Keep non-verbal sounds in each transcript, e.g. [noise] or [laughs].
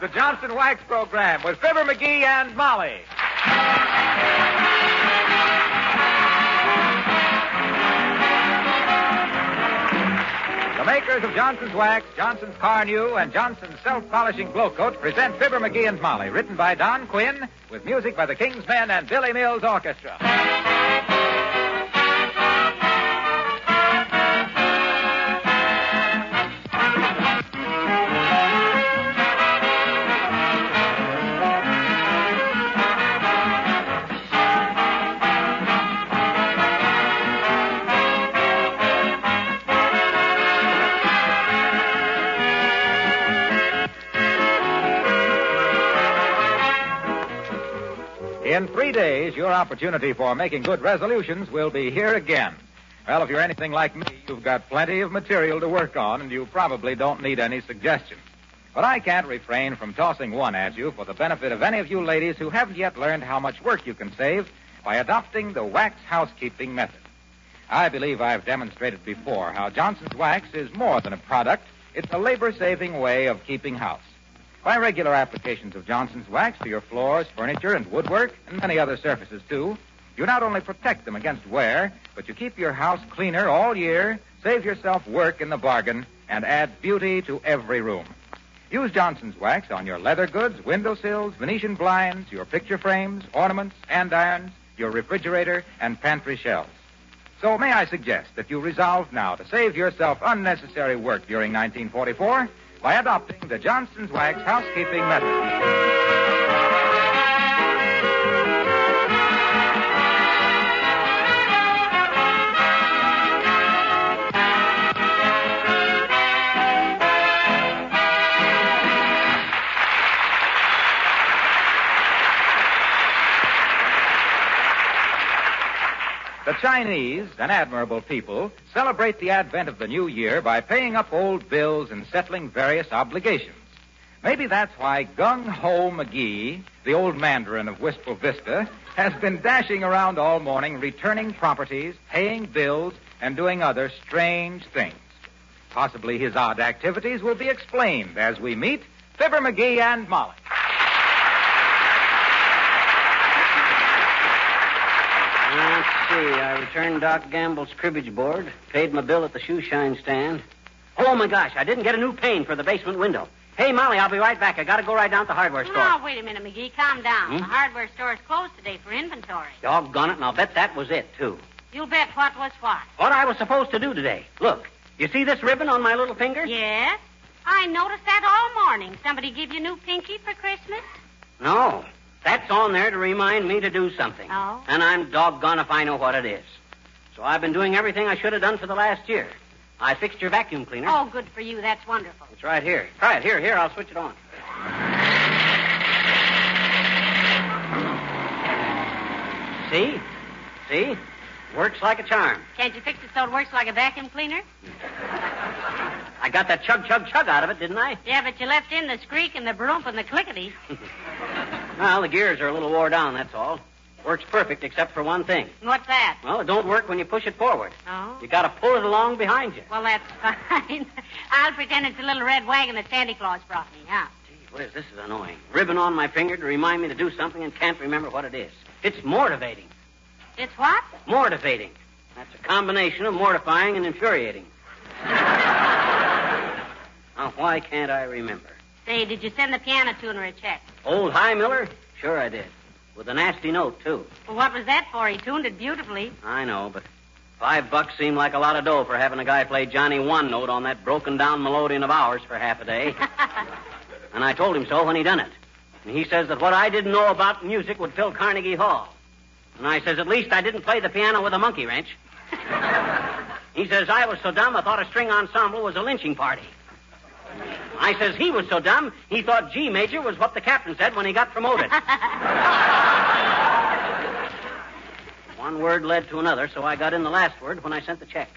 the Johnson Wax Program with Fibber McGee and Molly. The makers of Johnson's Wax, Johnson's Carnu, and Johnson's Self-Polishing Glo-Coat present Fibber McGee and Molly, written by Don Quinn, with music by the King's Men and Billy Mills Orchestra. Days, your opportunity for making good resolutions will be here again. Well, if you're anything like me, you've got plenty of material to work on, and you probably don't need any suggestions. But I can't refrain from tossing one at you for the benefit of any of you ladies who haven't yet learned how much work you can save by adopting the wax housekeeping method. I believe I've demonstrated before how Johnson's Wax is more than a product, it's a labor saving way of keeping house. By regular applications of Johnson's wax to your floors, furniture, and woodwork, and many other surfaces, too, you not only protect them against wear, but you keep your house cleaner all year, save yourself work in the bargain, and add beauty to every room. Use Johnson's wax on your leather goods, windowsills, Venetian blinds, your picture frames, ornaments, andirons, your refrigerator, and pantry shelves. So may I suggest that you resolve now to save yourself unnecessary work during 1944 by adopting the Johnson's Wax housekeeping method. Chinese, an admirable people, celebrate the advent of the new year by paying up old bills and settling various obligations. Maybe that's why Gung Ho McGee, the old mandarin of Wistful Vista, has been dashing around all morning returning properties, paying bills, and doing other strange things. Possibly his odd activities will be explained as we meet Fibber McGee and Molly. Let's see. I returned Doc Gamble's cribbage board, paid my bill at the shoe shine stand. Oh, my gosh, I didn't get a new pane for the basement window. Hey, Molly, I'll be right back. I gotta go right down to the hardware store. Now, wait a minute, McGee. Calm down. Hmm? The hardware store is closed today for inventory. Doggone it, and I'll bet that was it, too. You'll bet what was what. What I was supposed to do today. Look, you see this ribbon on my little finger? Yes? I noticed that all morning. Somebody give you a new pinky for Christmas? No. That's on there to remind me to do something. Oh? And I'm doggone if I know what it is. So I've been doing everything I should have done for the last year. I fixed your vacuum cleaner. Oh, good for you. That's wonderful. It's right here. Try it. Here, here, I'll switch it on. See? See? Works like a charm. Can't you fix it so it works like a vacuum cleaner? [laughs] I got that chug, chug, chug out of it, didn't I? Yeah, but you left in the squeak and the broomp and the clickety. [laughs] Well, the gears are a little wore down, that's all. Works perfect except for one thing. What's that? Well, it don't work when you push it forward. Oh? You gotta pull it along behind you. Well, that's [laughs] fine. I'll pretend it's a little red wagon that Santa Claus brought me, huh? Gee whiz, this is annoying. Ribbon on my finger to remind me to do something and can't remember what it is. It's mortivating. It's what? Mortivating. That's a combination of mortifying and infuriating. [laughs] now, why can't I remember? Say, did you send the piano tuner a check? Old High Miller? Sure I did. With a nasty note, too. Well, what was that for? He tuned it beautifully. I know, but five bucks seemed like a lot of dough for having a guy play Johnny One Note on that broken down melodeon of ours for half a day. [laughs] and I told him so when he done it. And he says that what I didn't know about music would fill Carnegie Hall. And I says, at least I didn't play the piano with a monkey wrench. [laughs] he says, I was so dumb I thought a string ensemble was a lynching party. I says he was so dumb he thought G major was what the captain said when he got promoted. [laughs] One word led to another, so I got in the last word when I sent the check.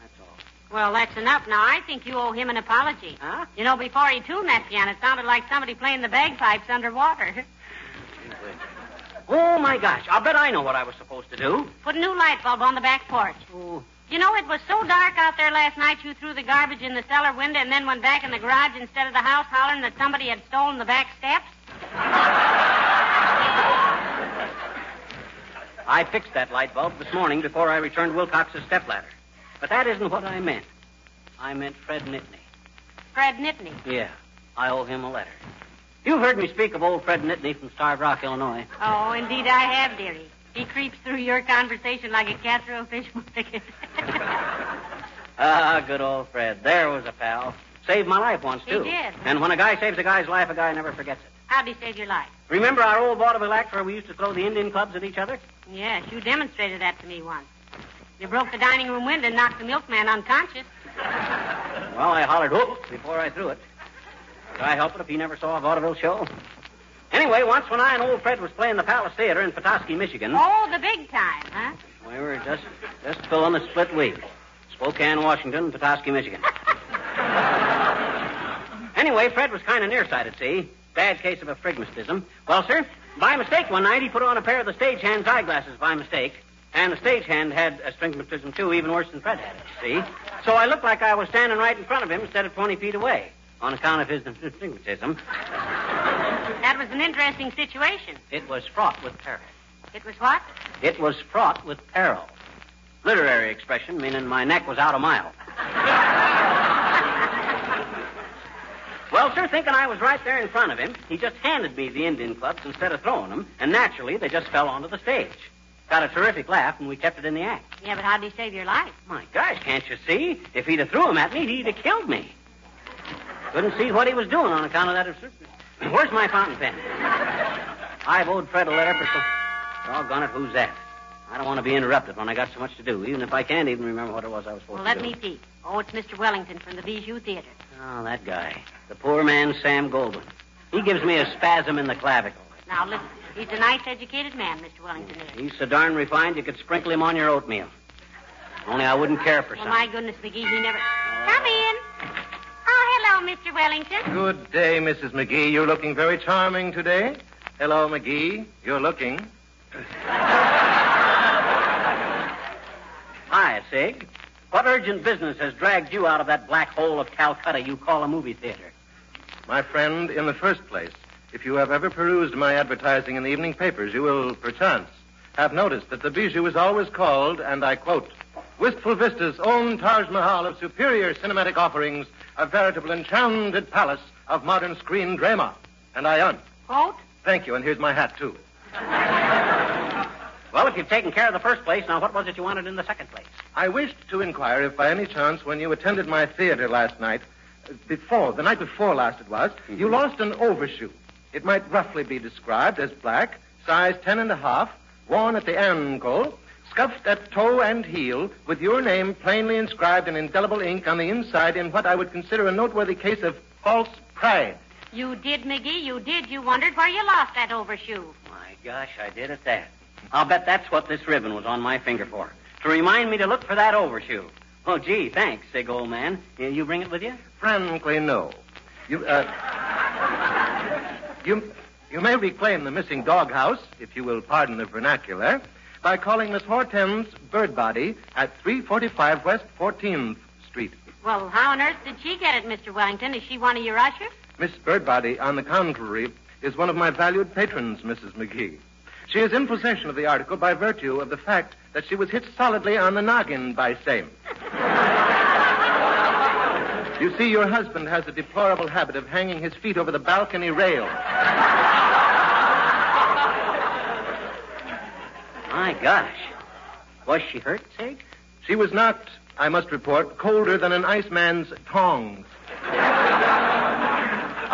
That's all. Well, that's enough. Now, I think you owe him an apology. Huh? You know, before he tuned that piano, it sounded like somebody playing the bagpipes underwater. [laughs] Oh, my gosh. I'll bet I know what I was supposed to do. Put a new light bulb on the back porch. Oh, You know, it was so dark out there last night you threw the garbage in the cellar window and then went back in the garage instead of the house hollering that somebody had stolen the back steps? I fixed that light bulb this morning before I returned Wilcox's stepladder. But that isn't what I meant. I meant Fred Nitney. Fred Nitney. Yeah, I owe him a letter. You've heard me speak of old Fred Nitney from Starved Rock, Illinois. Oh, indeed I have, dearie. He creeps through your conversation like a cat through a fish market. [laughs] [laughs] ah, good old Fred. There was a pal. Saved my life once, too. He did. And when a guy saves a guy's life, a guy never forgets it. How'd he save your life? Remember our old vaudeville act where we used to throw the Indian clubs at each other? Yes, you demonstrated that to me once. You broke the dining room window and knocked the milkman unconscious. [laughs] Well, I hollered whoop before I threw it. Could I help it if he never saw a vaudeville show? Anyway, once when I and old Fred was playing the Palace Theater in Petoskey, Michigan. Oh, the big time, huh? We were just just filling a split week. Spokane, Washington, Petoskey, Michigan. [laughs] anyway, Fred was kind of nearsighted, see? Bad case of astigmatism. Well, sir, by mistake one night he put on a pair of the stagehand's eyeglasses by mistake. And the stagehand had astigmatism, too, even worse than Fred had it, see? So I looked like I was standing right in front of him instead of 20 feet away on account of his astigmatism. That was an interesting situation. It was fraught with peril. It was what? It was fraught with peril. Literary expression, meaning my neck was out a mile. [laughs] well, sir, thinking I was right there in front of him, he just handed me the Indian clubs instead of throwing them, and naturally they just fell onto the stage. Got a terrific laugh, and we kept it in the act. Yeah, but how'd he save your life? My gosh, can't you see? If he'd have threw them at me, he'd have killed me. Couldn't see what he was doing on account of that. Where's my fountain pen? I've owed Fred a letter for some. Doggone it, who's that? I don't want to be interrupted when I got so much to do, even if I can't even remember what it was I was supposed to. Well, let me peek. Oh, it's Mr. Wellington from the Bijou Theater. Oh, that guy. The poor man, Sam Goldwyn. He gives me a spasm in the clavicle. Now, listen. He's a nice, educated man, Mr. Wellington is. He's so darn refined you could sprinkle him on your oatmeal. Only I wouldn't care for Well, some. my goodness, McGee, he never... Come in. Hello, Mr. Wellington. Good day, Mrs. McGee. You're looking very charming today. Hello, McGee. You're looking. [laughs] Hi, Sig. What urgent business has dragged you out of that black hole of Calcutta you call a movie theater? My friend, in the first place, if you have ever perused my advertising in the evening papers, you will, perchance, have noticed that the Bijou is always called, and I quote, Wistful Vista's own Taj Mahal of superior cinematic offerings, a veritable enchanted palace of modern screen drama. And I un. Quote? Thank you, and here's my hat, too. Well, if you've taken care of the first place, now what was it you wanted in the second place? I wished to inquire if by any chance, when you attended my theater last night, before, the night before last it was, mm-hmm. you lost an overshoe. It might roughly be described as black, size ten and a half, worn at the ankle, scuffed at toe and heel, with your name plainly inscribed in indelible ink on the inside in what I would consider a noteworthy case of false pride. You did, McGee. You did. You wondered where you lost that overshoe. My gosh, I did at that. I'll bet that's what this ribbon was on my finger for. To remind me to look for that overshoe. Oh, gee, thanks, Sig, old man. You- You bring it with you? Frankly, no. You, uh, you, you may reclaim the missing doghouse, if you will pardon the vernacular, by calling Miss Hortense Birdbody at 345 West 14th Street. Well, how on earth did she get it, Mr. Wellington? Is she one of your ushers? Miss Birdbody, on the contrary, is one of my valued patrons, Mrs. McGee. She is in possession of the article by virtue of the fact that she was hit solidly on the noggin by same. [laughs] you see, your husband has a deplorable habit of hanging his feet over the balcony rail. My gosh. Was she hurt, Sig? She was knocked, I must report, colder than an iceman's tongs.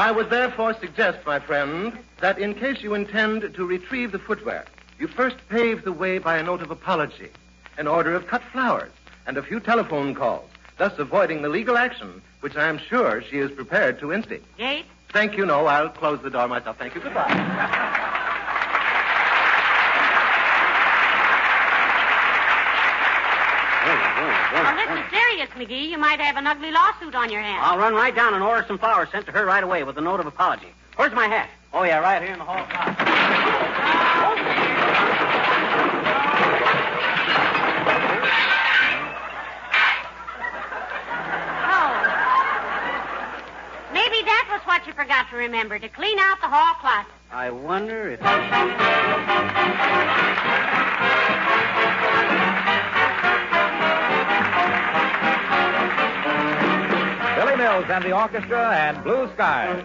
I would therefore suggest, my friend, that in case you intend to retrieve the footwear, you first pave the way by a note of apology, an order of cut flowers, and a few telephone calls, thus avoiding the legal action which I am sure she is prepared to instigate. Gate? Thank you, no, I'll close the door myself. Thank you. Goodbye. serious, McGee. You might have an ugly lawsuit on your hands. I'll run right down and order some flowers sent to her right away with a note of apology. Where's my hat? Oh, yeah, right here in the hall. Oh. Maybe that was what you forgot to remember to clean out the hall closet. I wonder if. And the orchestra and Blue Skies.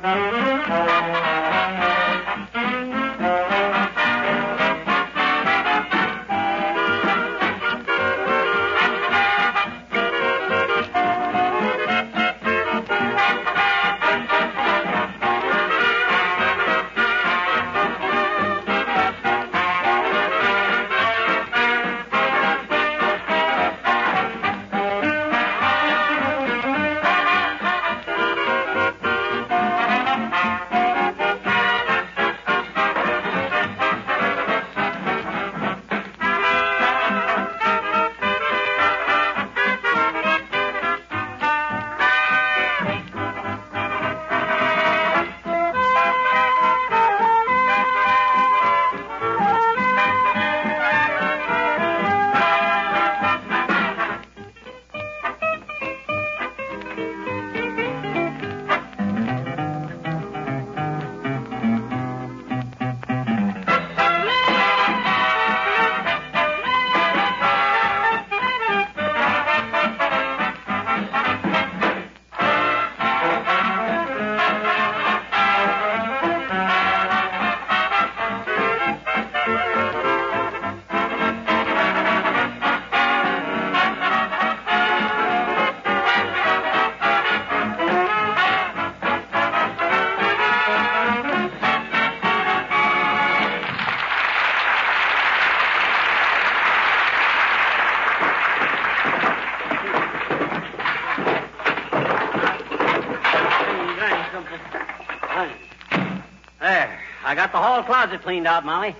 I got the hall closet cleaned out, Molly.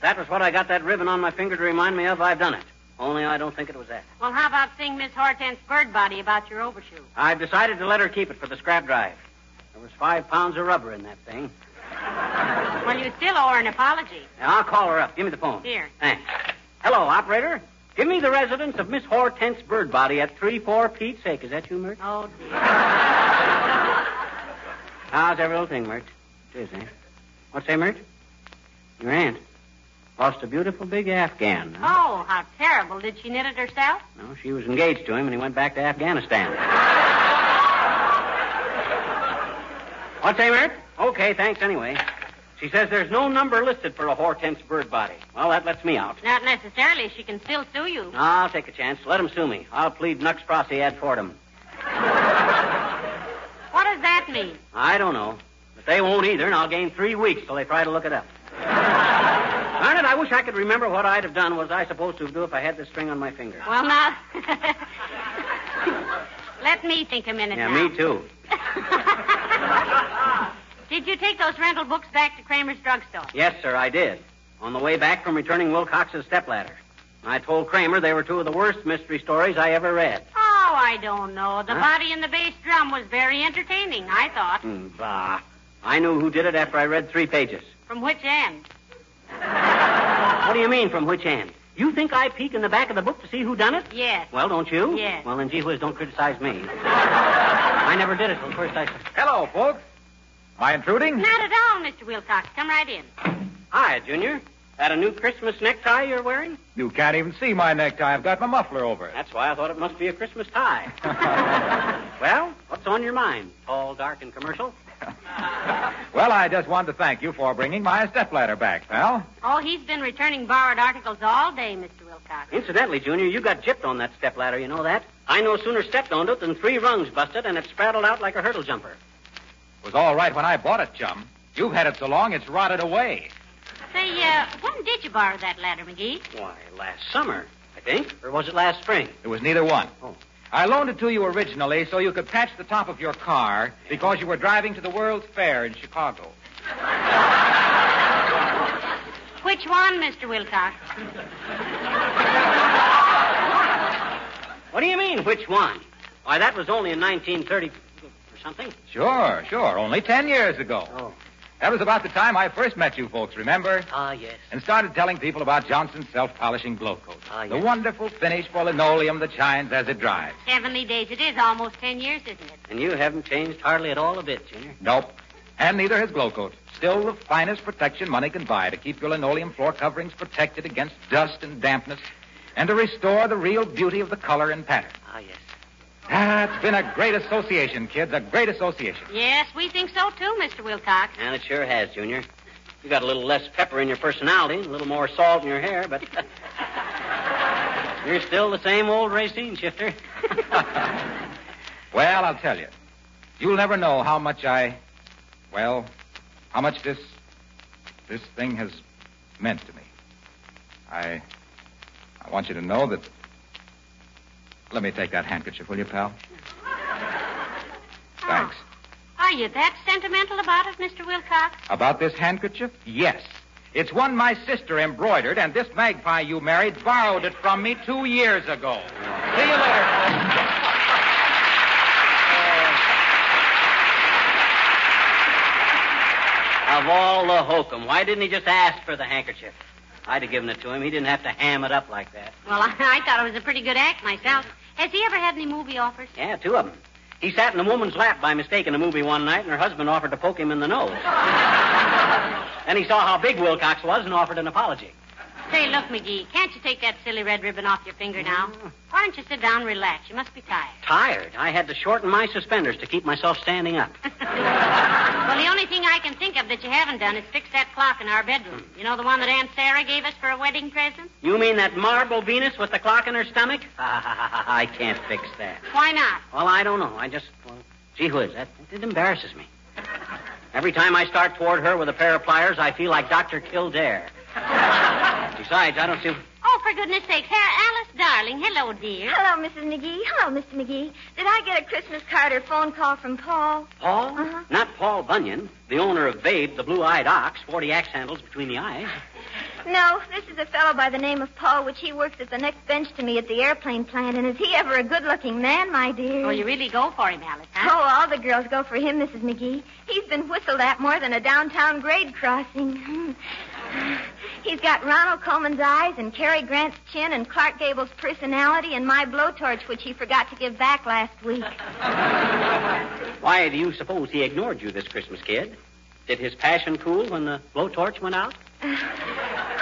That was what I got that ribbon on my finger to remind me of. I've done it. Only I don't think it was that. Well, how about seeing Miss Hortense Birdbody about your overshoe? I've decided to let her keep it for the scrap drive. There was five pounds of rubber in that thing. Well, you still owe her an apology. Now, I'll call her up. Give me the phone. Here. Thanks. Hello, operator. Give me the residence of Miss Hortense Birdbody at 3-4 Pete's Sake. Is that you, Myrt? Oh, dear. How's every little thing, Myrt? Is, eh? What's that, Myrt? Your aunt. Lost a beautiful big Afghan. huh? Oh, how terrible. Did she knit it herself? No, she was engaged to him, and he went back to Afghanistan. [laughs] What's that, Myrt? Okay, thanks anyway. She says there's no number listed for a Hortense Birdbody. Well, that lets me out. Not necessarily. She can still sue you. I'll take a chance. Let him sue me. I'll plead nux prosi ad fortem. [laughs] What does that mean? I don't know. They won't either, and I'll gain three weeks till they try to look it up. [laughs] Darn it, I wish I could remember what I'd have done. Was I supposed to do if I had this string on my finger? Well, now. [laughs] Let me think a minute Yeah, now. me too. [laughs] Did you take those rental books back to Kramer's drugstore? Yes, sir, I did. On the way back from returning Wilcox's stepladder. I told Kramer they were two of the worst mystery stories I ever read. Oh, I don't know. The Huh? body and the bass drum was very entertaining, I thought. Hmm, bah. I knew who did it after I read three pages. From which end? What do you mean, from which end? You think I peek in the back of the book to see who done it? Yes. Well, don't you? Yes. Well, then, gee whiz, don't criticize me. I never did it till first I... Hello, folks. Am I intruding? Not at all, Mr. Wilcox. Come right in. Hi, Junior. That a new Christmas necktie you're wearing? You can't even see my necktie. I've got my muffler over it. That's why I thought it must be a Christmas tie. [laughs] well, what's on your mind? Tall, dark, and commercial? [laughs] well, I just wanted to thank you for bringing my stepladder back, pal. Oh, he's been returning borrowed articles all day, Mr. Wilcox. Incidentally, Junior, you got gypped on that step ladder, you know that? I no sooner stepped on it than three rungs busted and it spraddled out like a hurdle jumper. It was all right when I bought it, chum. You've had it so long it's rotted away. Say, uh, when did you borrow that ladder, McGee? Why, last summer, I think. Or was it last spring? It was neither one. Oh. I loaned it to you originally so you could patch the top of your car because you were driving to the World's Fair in Chicago. Which one, Mr. Wilcox? What do you mean, which one? Why, that was only in 1930 or something. Sure, sure. Only ten years ago. Oh. That was about the time I first met you folks, remember? Ah, yes. And started telling people about Johnson's self-polishing Glo-Coat. Ah, The wonderful finish for linoleum that shines as it dries. Heavenly days. It is almost ten years, isn't it? And you haven't changed hardly at all a bit, Junior. Nope. And neither has Glo-Coat. Still the finest protection money can buy to keep your linoleum floor coverings protected against dust and dampness and to restore the real beauty of the color and pattern. Ah, yes. That's been a great association, kids, a great association. Yes, we think so too, Mr. Wilcox. And it sure has, Junior. You got a little less pepper in your personality, a little more salt in your hair, but [laughs] you're still the same old Racine shifter. [laughs] Well, I'll tell you. You'll never know how much I, well, how much this, this thing has meant to me. I, I want you to know that. Let me take that handkerchief, will you, pal? Thanks. Are you that sentimental about it, Mr. Wilcox? About this handkerchief? Yes. It's one my sister embroidered, and this magpie you married borrowed it from me two years ago. See you later, folks. Of all the hokum, why didn't he just ask for the handkerchief? I'd have given it to him. He didn't have to ham it up like that. Well, [laughs] I, I thought it was a pretty good act myself. Has he ever had any movie offers? Yeah, two of them. He sat in a woman's lap by mistake in a movie one night, and her husband offered to poke him in the nose. [laughs] then he saw how big Wilcox was and offered an apology. Say, look, McGee, can't you take that silly red ribbon off your finger now? Mm. Why don't you sit down and relax? You must be tired. Tired. I had to shorten my suspenders to keep myself standing up. [laughs] well, the only can think of that you haven't done is fix that clock in our bedroom. You know the one that Aunt Sarah gave us for a wedding present? You mean that marble Venus with the clock in her stomach? [laughs] I can't fix that. Why not? Well, I don't know. I just, well, gee whiz, that, it embarrasses me. Every time I start toward her with a pair of pliers, I feel like Dr. Kildare. [laughs] Besides, I don't see. For goodness sakes. Here, Alice, darling. Hello, dear. Hello, Mrs. McGee. Hello, Mr. McGee. Did I get a Christmas card or phone call from Paul? Paul? Uh-huh. Not Paul Bunyan, the owner of Babe, the blue-eyed ox, 40 axe handles between the eyes. No, this is a fellow by the name of Paul, which he works at the next bench to me at the airplane plant. And is he ever a good-looking man, my dear? Oh, you really go for him, Alice, huh? Oh, all the girls go for him, Mrs. McGee. He's been whistled at more than a downtown grade crossing. He's got Ronald Colman's eyes and Cary Grant's chin and Clark Gable's personality and my blowtorch, which he forgot to give back last week. Why do you suppose he ignored you this Christmas, kid? Did his passion cool when the blowtorch went out? [laughs]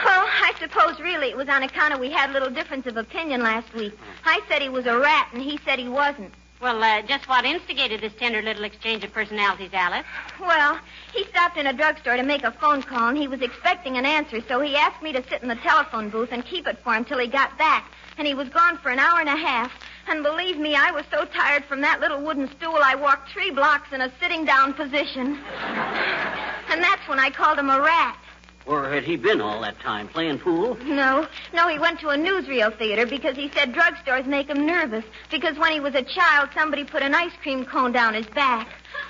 Well, I suppose really it was on account of we had a little difference of opinion last week. I said he was a rat, and he said he wasn't. Well, uh, just what instigated this tender little exchange of personalities, Alice? Well, he stopped in a drugstore to make a phone call, and he was expecting an answer, so he asked me to sit in the telephone booth and keep it for him till he got back. And he was gone for an hour and a half. And believe me, I was so tired from that little wooden stool, I walked three blocks in a sitting down position. And that's when I called him a rat. Where had he been all that time? Playing pool? No, no, he went to a newsreel theater because he said drugstores make him nervous. Because when he was a child, somebody put an ice cream cone down his back.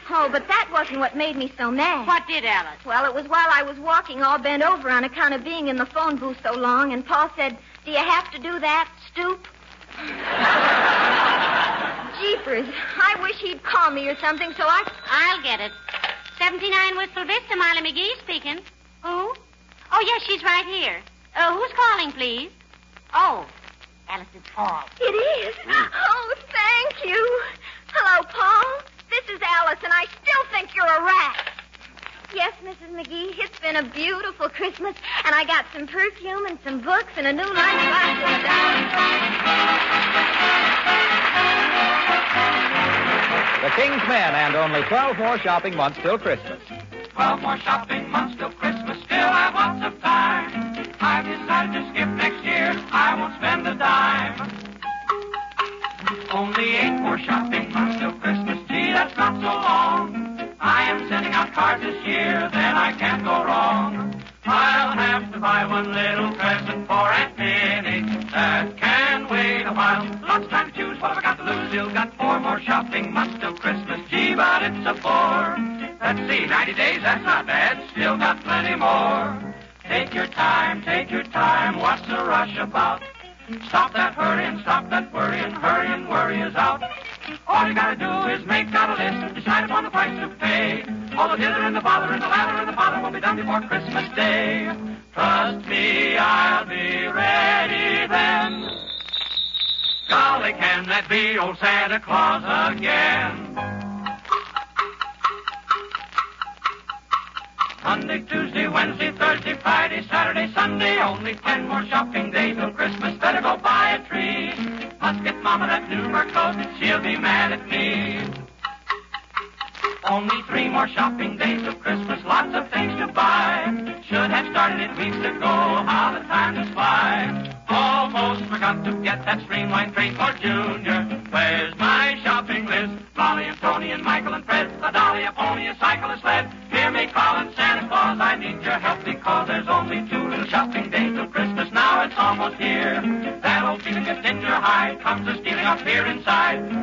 Oh, but that wasn't what made me so mad. What did, Alice? Well, it was while I was walking all bent over on account of being in the phone booth so long, and Paul said, Do you have to do that? Stoop? [laughs] Jeepers. I wish he'd call me or something so I. I'll get it. 79 Wistful Vista, Miley McGee speaking. Who? Oh, yes, she's right here. Uh, who's calling, please? Oh, Alice, it's Paul. It is. Oh, thank you. Hello, Paul. This is Alice, and I still think you're a rat. Yes, Mrs. McGee, it's been a beautiful Christmas, and I got some perfume and some books and a new lunchbox. The King's Men and only 12 more shopping months till Christmas. Twelve more shopping months till Christmas. I won't spend a dime. Only eight more shopping months till Christmas. Gee, that's not so long. I am sending out cards this year. Then I can't go wrong. I'll have to buy one little present for Aunt Minnie. That can wait a while. Lots of time to choose. What have I got to lose? Still got four more shopping months till Christmas. Gee, but it's a bore. Let's see, 90 days, that's not bad. Still got plenty more. Take your time, take your time. What's the rush about? Stop that hurrying, stop that worrying. Hurry and worry is out. All you gotta do is make out a list. Decide upon the price to pay. All the hither and the bother and the lather and the bother will be done before Christmas Day. Trust me, I'll be ready then. Golly, can that be old Santa Claus again? Monday, Tuesday, Wednesday, Thursday, Friday, Saturday, Sunday. Only ten more shopping days till Christmas. Better go buy a tree. Must get Mama that new fur coat. She'll be mad at me. Only three more shopping days till Christmas. Lots of things to buy. Should have started it weeks ago. How the time does fly. Almost forgot to get that streamlined train for Junior. Just in your hide comes a stealing up here inside.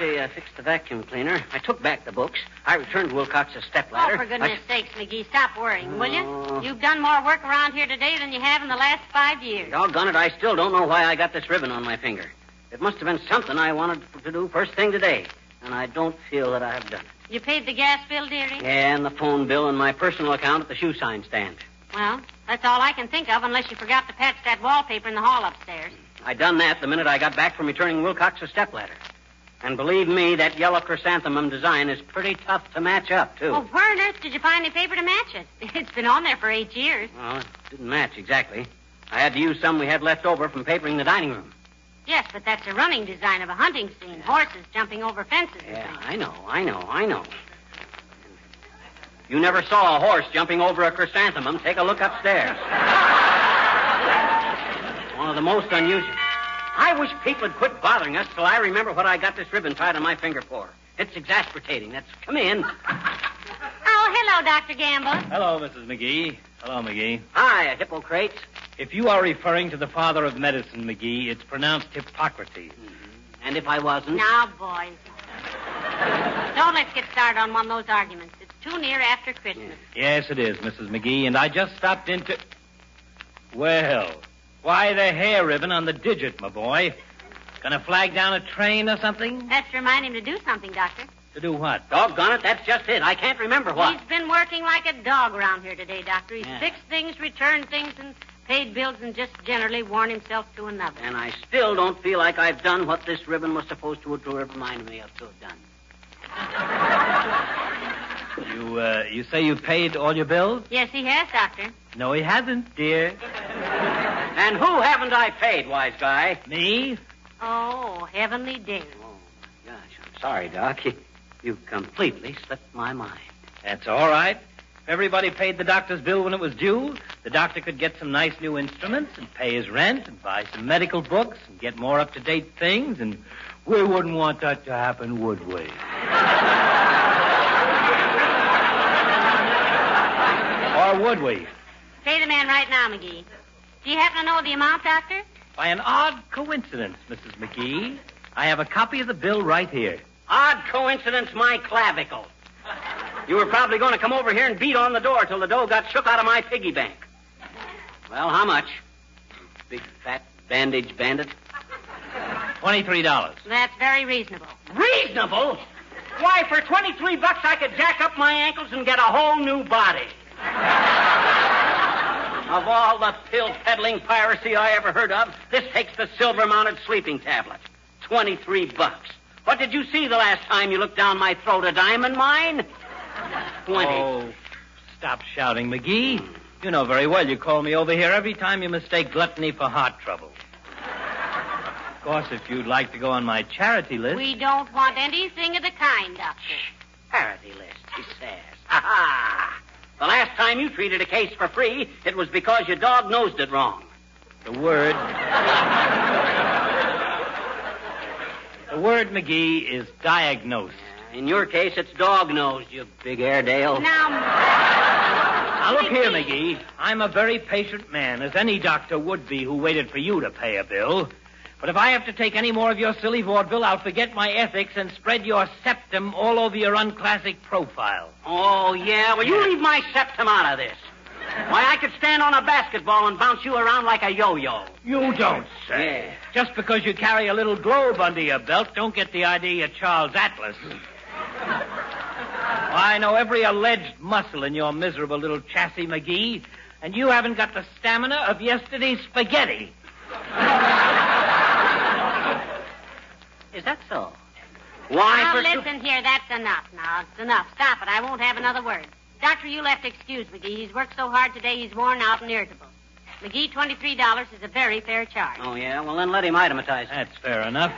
Uh. I fixed the vacuum cleaner. I took back the books. I returned Wilcox's Oh, stepladder. Oh, for goodness sakes, McGee, stop worrying, will Oh. you? You've done more work around here today than you have in the last five years. Doggone it, I still don't know why I got this ribbon on my finger. It must have been something I wanted to do first thing today, and I don't feel that I have done it. You paid the gas bill, dearie? Yeah, and the phone bill and my personal account at the shoe sign stand. Well, that's all I can think of, unless you forgot to patch that wallpaper in the hall upstairs. I done that the minute I got back from returning Wilcox's stepladder. And believe me, that yellow chrysanthemum design is pretty tough to match up, too. Oh, well, where on earth did you find any paper to match it? [laughs] It's been on there for eight years. Well, it didn't match exactly. I had to use some we had left over from papering the dining room. Yes, but that's a running design of a hunting scene. Horses jumping over fences Yeah. I know, I know, I know. You never saw a horse jumping over a chrysanthemum. Take a look upstairs. [laughs] One of the most unusual. I wish people would quit bothering us till I remember what I got this ribbon tied on my finger for. It's exasperating. That's come in. Oh, hello, Dr. Gamble. Hello, Mrs. McGee. Hello, McGee. Hi, Hippocrates. If you are referring to the father of medicine, McGee, it's pronounced Hippocrates. Hmm. And if I wasn't? Now, boys. Don't let's get started on one of those arguments. It's too near after Christmas. Yes, it is, Mrs. McGee, and I just stopped into. Well, why the hair ribbon on the digit, my boy? Gonna flag down a train or something? That's to remind him to do something, Doctor. To do what? Doggone it, that's just it. I can't remember what. He's been working like a dog around here today, Doctor. He's Yeah. fixed things, returned things, and paid bills, and just generally worn himself to another. And I still don't feel like I've done what this ribbon was supposed to, to remind me of to have done. [laughs] You, uh, you say you paid all your bills? Yes, he has, Doctor. No, he hasn't, dear. And who haven't I paid, wise guy? Me? Oh, heavenly day. Oh, my gosh, I'm sorry, Doc. You, you completely slipped my mind. That's all right. If everybody paid the doctor's bill when it was due, the doctor could get some nice new instruments and pay his rent and buy some medical books and get more up to date things, and we wouldn't want that to happen, would we? [laughs] or would we? Pay the man right now, McGee. Do you happen to know the amount, Doctor? By an odd coincidence, Mrs. McGee, I have a copy of the bill right here. Odd coincidence, my clavicle. You were probably going to come over here and beat on the door till the dough got shook out of my piggy bank. Well, how much? Big fat bandage bandit. Twenty-three dollars. That's very reasonable. Reasonable? Why, for 23 bucks, I could jack up my ankles and get a whole new body. Of all the pill peddling piracy I ever heard of, this takes the silver mounted sleeping tablet. 23 bucks. What did you see the last time you looked down my throat? A diamond mine? 20. Oh, stop shouting, McGee. You know very well you call me over here every time you mistake gluttony for heart trouble. Of course, if you'd like to go on my charity list. We don't want anything of the kind, Doctor. Charity list, he says. Ha ha! The last time you treated a case for free, it was because your dog nosed it wrong. The word. the word, McGee, is diagnosed. In your case, it's dog nosed, you big Airedale. Now, Now, look here, McGee. I'm a very patient man, as any doctor would be who waited for you to pay a bill. But if I have to take any more of your silly vaudeville, I'll forget my ethics and spread your septum all over your unclassic profile. Oh, yeah? Well, you leave my septum out of this. Why, I could stand on a basketball and bounce you around like a yo-yo. You don't say. Just because you carry a little globe under your belt, don't get the idea you're Charles Atlas. I know every alleged muscle in your miserable little chassis, McGee, and you haven't got the stamina of yesterday's spaghetti. Is that so? Why, Now, for listen here. That's enough. Now, it's enough. Stop it. I won't have another word. Doctor, you'll have to excuse McGee. He's worked so hard today, he's worn out and irritable. McGee, $23 is a very fair charge. Oh, yeah? Well, then let him itemize. That's fair enough.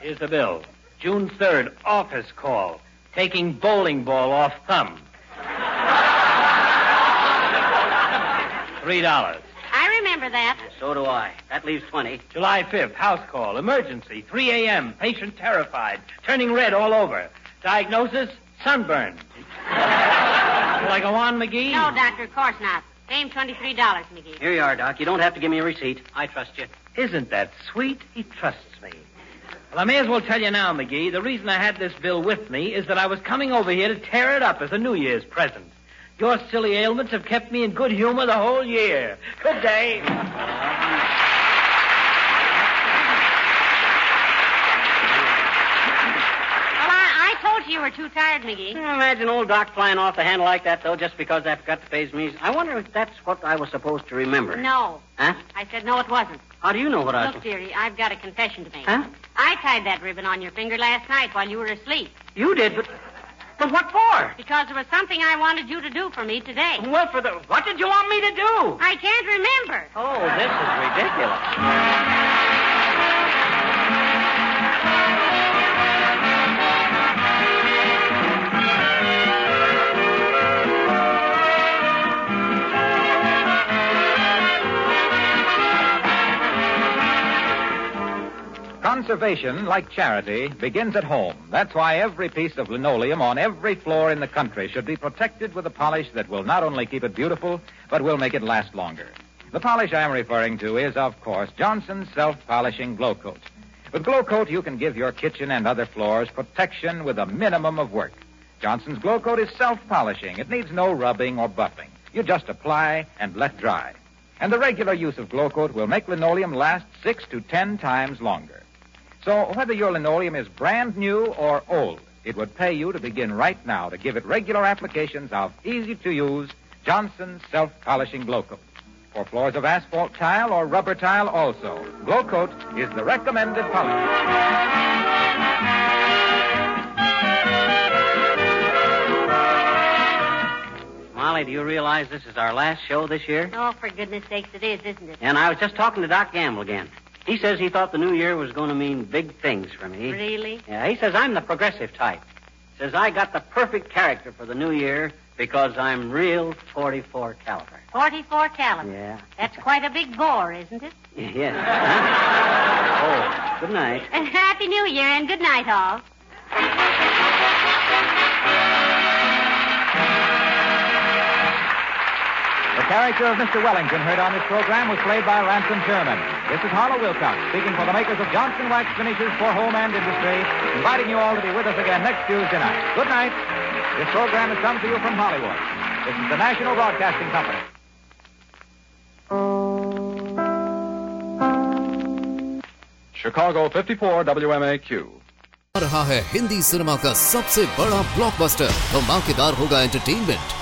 Here's the bill. June 3rd, office call. Taking bowling ball off thumb. [laughs] Three dollars. I remember that. So do I. That leaves 20. July 5th, house call. Emergency. 3 a.m. Patient terrified. Turning red all over. Diagnosis, sunburn. Shall I go on, McGee? No, Doctor, of course not. Same $23, McGee. Here you are, Doc. You don't have to give me a receipt. I trust you. Isn't that sweet? He trusts me. Well, I may as well tell you now, McGee. The reason I had this bill with me is that I was coming over here to tear it up as a New Year's present. Your silly ailments have kept me in good humor the whole year. Good day. Well, I, I told you you were too tired, McGee. Imagine old Doc flying off the handle like that, though, just because I forgot to pay his means. I wonder if that's what I was supposed to remember. No. Huh? I said no, it wasn't. How do you know what I was... Look, dearie, I've got a confession to make. Huh? I tied that ribbon on your finger last night while you were asleep You did, but... But what for? because there was something I wanted you to do for me today. Well, for the... What did you want me to do? I can't remember. Oh, this is ridiculous. Conservation, like charity, begins at home. That's why every piece of linoleum on every floor in the country should be protected with a polish that will not only keep it beautiful, but will make it last longer. The polish I'm referring to is, of course, Johnson's self-polishing Glo-Coat. With Glo-Coat, you can give your kitchen and other floors protection with a minimum of work. Johnson's Glo-Coat is self-polishing. It needs no rubbing or buffing. You just apply and let dry. And the regular use of Glo-Coat will make linoleum last six to ten times longer. So whether your linoleum is brand new or old, it would pay you to begin right now to give it regular applications of easy to use Johnson's self-polishing Glo-Coat. For floors of asphalt tile or rubber tile also, Glo-Coat is the recommended polish. Molly, do you realize this is our last show this year? Oh, for goodness sakes, it is, isn't it? And I was just talking to Doc Gamble again. He says he thought the new year was going to mean big things for me. Really? Yeah, he says I'm the progressive type. Says I got the perfect character for the new year because I'm real 44 caliber. 44 caliber. Yeah. That's quite a big bore, isn't it? [laughs] yes. Huh? Oh, good night. And [laughs] Happy New Year and good night, all. character of Mr. Wellington heard on this program was played by Ransom Sherman. This is Harlow Wilcox, speaking for the makers of Johnson Wax Finishes for Home and Industry, inviting you all to be with us again next Tuesday night. Good night. This program has come to you from Hollywood. This is the National Broadcasting Company. Chicago 54 WMAQ. आ रहा है Hindi cinema का सबसे बड़ा blockbuster धमाकेदार होगा entertainment